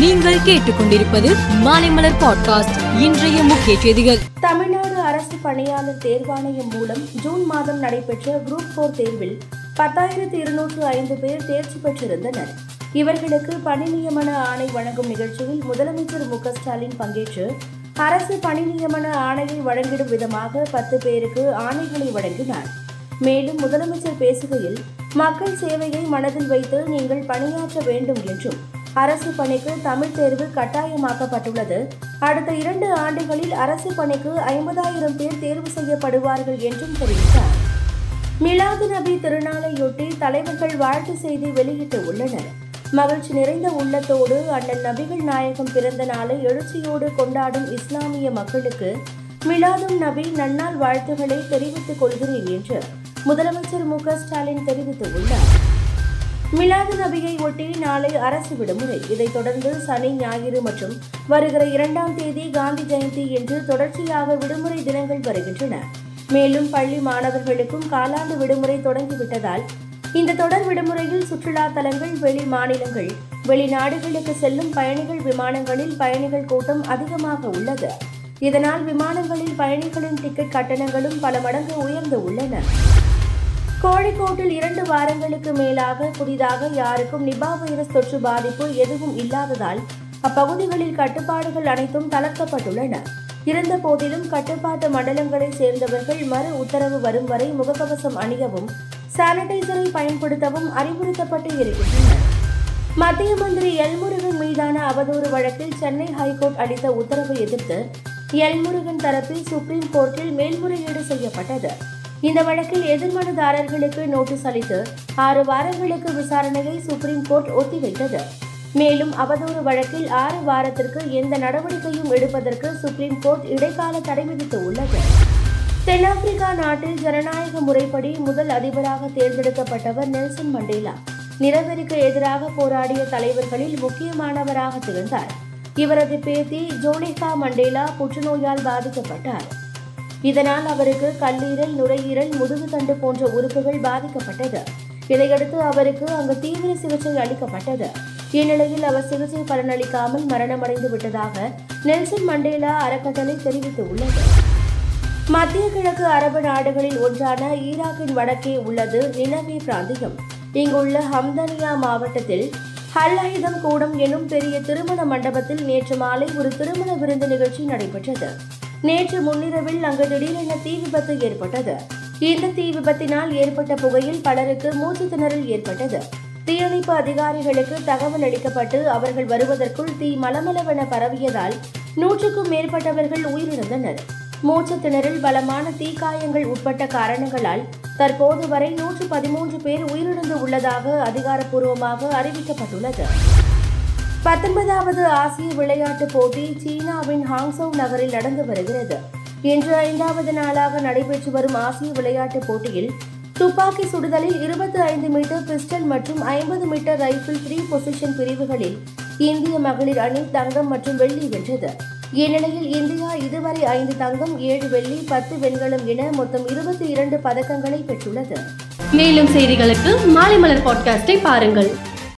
நீங்கள் கேட்டுக்கொண்டிருப்பது மாலைமலர் பாட்காஸ்ட் இன்றைய முக்கிய செய்திகள். தமிழ்நாடு அரசு பணியாளர் தேர்வாணையம் மூலம் ஜூன் மாதம் நடைபெற்ற குரூப் போர் தேர்வில் பத்தாயிரத்து இருநூற்று ஐந்து பேர் தேர்ச்சி பெற்றிருந்தனர். இவர்களுக்கு பணி நியமன ஆணை வழங்கும் நிகழ்ச்சியில் முதலமைச்சர் மு ஸ்டாலின் பங்கேற்று அரசு பணி நியமன ஆணையை வழங்கிடும் விதமாக பத்து பேருக்கு ஆணைகளை வழங்கினார். மேலும் முதலமைச்சர் பேசுகையில் மக்கள் சேவையை மனதில் வைத்து நீங்கள் பணியாற்ற வேண்டும் என்றும் அரசு பணிக்கு தமிழ் தேர்வு கட்டாயமாக்கப்பட்டுள்ளது. அடுத்த இரண்டு ஆண்டுகளில் அரசு பணிக்கு ஐம்பதாயிரம் பேர் தேர்வு செய்யப்படுவார்கள் என்றும் தெரிவித்தார். மிலாது நபி திருநாளையொட்டி தலைவர்கள் வாழ்த்து செய்தி வெளியிட்டு உள்ளனர். மகிழ்ச்சி நிறைந்த உள்ளத்தோடு அண்ணன் நபிகள் நாயகம் பிறந்த நாளை எழுச்சியோடு கொண்டாடும் இஸ்லாமிய மக்களுக்கு மிலாதும் நபி நன்னாள் வாழ்த்துக்களை தெரிவித்துக் கொள்கிறேன் என்று முதலமைச்சர் மு க ஸ்டாலின் தெரிவித்துள்ளார் மிலாது நபியை ஒட்டி நாளை அரசு விடுமுறை இதைத் தொடர்ந்து சனி ஞாயிறு மற்றும் வருகிற இரண்டாம் தேதி காந்தி ஜெயந்தி என்று தொடர்ச்சியாக விடுமுறை தினங்கள் வருகின்றன. மேலும் பள்ளி மாணவர்களுக்கும் காலாண்டு விடுமுறை தொடங்கிவிட்டதால் இந்த தொடர் விடுமுறையில் சுற்றுலா தலங்கள் வெளி மாநிலங்கள் வெளிநாடுகளுக்கு செல்லும் பயணிகள் விமானங்களில் பயணிகள் கூட்டம் அதிகமாக உள்ளது. இதனால் விமானங்களில் பயணிகளின் டிக்கெட் கட்டணங்களும் பல மடங்கு உயர்ந்து உள்ளன. கோழிக்கோட்டில் இரண்டு வாரங்களுக்கு மேலாக புதிதாக யாருக்கும் நிபா வைரஸ் தொற்று பாதிப்பு எதுவும் இல்லாததால் அப்பகுதிகளில் கட்டுப்பாடுகள் அனைத்தும் தளர்த்தப்பட்டுள்ளன. இருந்த போதிலும் கட்டுப்பாட்டு மண்டலங்களை சேர்ந்தவர்கள் மறு உத்தரவு வரும் வரை முகக்கவசம் அணியவும் சானிடைசரை பயன்படுத்தவும் அறிவுறுத்தப்பட்டு இருக்கின்றனர். மத்திய மந்திரி எல்முருகன் மீதான அவதூறு வழக்கில் சென்னை ஹைகோர்ட் அளித்த உத்தரவை எதிர்த்து எல்முருகன் தரப்பில் சுப்ரீம் கோர்ட்டில் மேல்முறையீடு செய்யப்பட்டது. இந்த வழக்கில் எதிர்மனுதாரர்களுக்கு நோட்டீஸ் அளித்து ஆறு வாரங்களுக்கு விசாரணையை சுப்ரீம் கோர்ட் ஒத்திவைத்தது. மேலும் அவதூறு வழக்கில் ஆறு வாரத்திற்கு எந்த நடவடிக்கையும் எடுப்பதற்கு சுப்ரீம் கோர்ட் இடைக்கால தடை விதித்து உள்ளது. தென்னாப்பிரிக்கா நாட்டில் ஜனநாயக முறைப்படி முதல் அதிபராக தேர்ந்தெடுக்கப்பட்டவர் நெல்சன் மண்டேலா. நிறவெறிக்கு எதிராக போராடிய தலைவர்களில் முக்கியமானவராக திகழ்ந்தார். இவரது பேத்தி ஜோனிகா மண்டேலா புற்றுநோயால் பாதிக்கப்பட்டார். இதனால் அவருக்கு கல்லீரல் நுரையீரல் முதுகுத்தண்டு போன்ற உறுப்புகள் பாதிக்கப்பட்டது. இதையடுத்து அவருக்கு அங்கு தீவிர சிகிச்சை அளிக்கப்பட்டது. இந்நிலையில் அவர் சிகிச்சை பலனளிக்காமல் மரணமடைந்து விட்டதாக நெல்சன் மண்டேலா அறக்கட்டளை தெரிவித்துள்ளது. மத்திய கிழக்கு அரபு நாடுகளில் ஒன்றான ஈராக்கின் வடக்கே உள்ளது நினவே பிராந்தியம். இங்குள்ள ஹம்தனியா மாவட்டத்தில் ஹல் கூடம் எனும் பெரிய திருமண மண்டபத்தில் நேற்று மாலை ஒரு திருமண விருந்து நிகழ்ச்சி நடைபெற்றது. நேற்று முன்னிரவில் அங்கு திடீரென தீ விபத்து ஏற்பட்டது. இந்த தீ விபத்தினால் ஏற்பட்ட புகையில் பலருக்கு மூச்சு திணறல் ஏற்பட்டது. தீயணைப்பு அதிகாரிகளுக்கு தகவல் அளிக்கப்பட்டு அவர்கள் வருவதற்குள் தீ மலமளவென பரவியதால் நூற்றுக்கும் மேற்பட்டவர்கள் உயிரிழந்தனர். மூச்சு திணறல் பலமான தீக்காயங்கள் உட்பட்ட காரணங்களால் தற்போது வரை நூற்று பதிமூன்று பேர் உயிரிழந்து உள்ளதாக அதிகாரப்பூர்வமாக அறிவிக்கப்பட்டுள்ளது. பத்தொன்பதாவது ஆசிய விளையாட்டுப் போட்டி சீனாவின் ஹாங்சோ நகரில் நடந்து வருகிறது. இன்று ஐந்தாவது நாளாக நடைபெற்று வரும் ஆசிய விளையாட்டுப் போட்டியில் துப்பாக்கி சுடுதலில் இருபத்தி ஐந்து மீட்டர் பிஸ்டல் மற்றும் ஐம்பது மீட்டர் ரைபிள் த்ரீ பொசிஷன் பிரிவுகளில் இந்திய மகளிர் அணி தங்கம் மற்றும் வெள்ளி வென்றது. இந்நிலையில் இந்தியா இதுவரை ஐந்து தங்கம் ஏழு வெள்ளி பத்து வெண்கலம் என மொத்தம் இருபத்தி இரண்டு பதக்கங்களை பெற்றுள்ளது. மேலும் செய்திகளுக்கு மாலைமலர் பாட்காஸ்டை பாருங்கள்.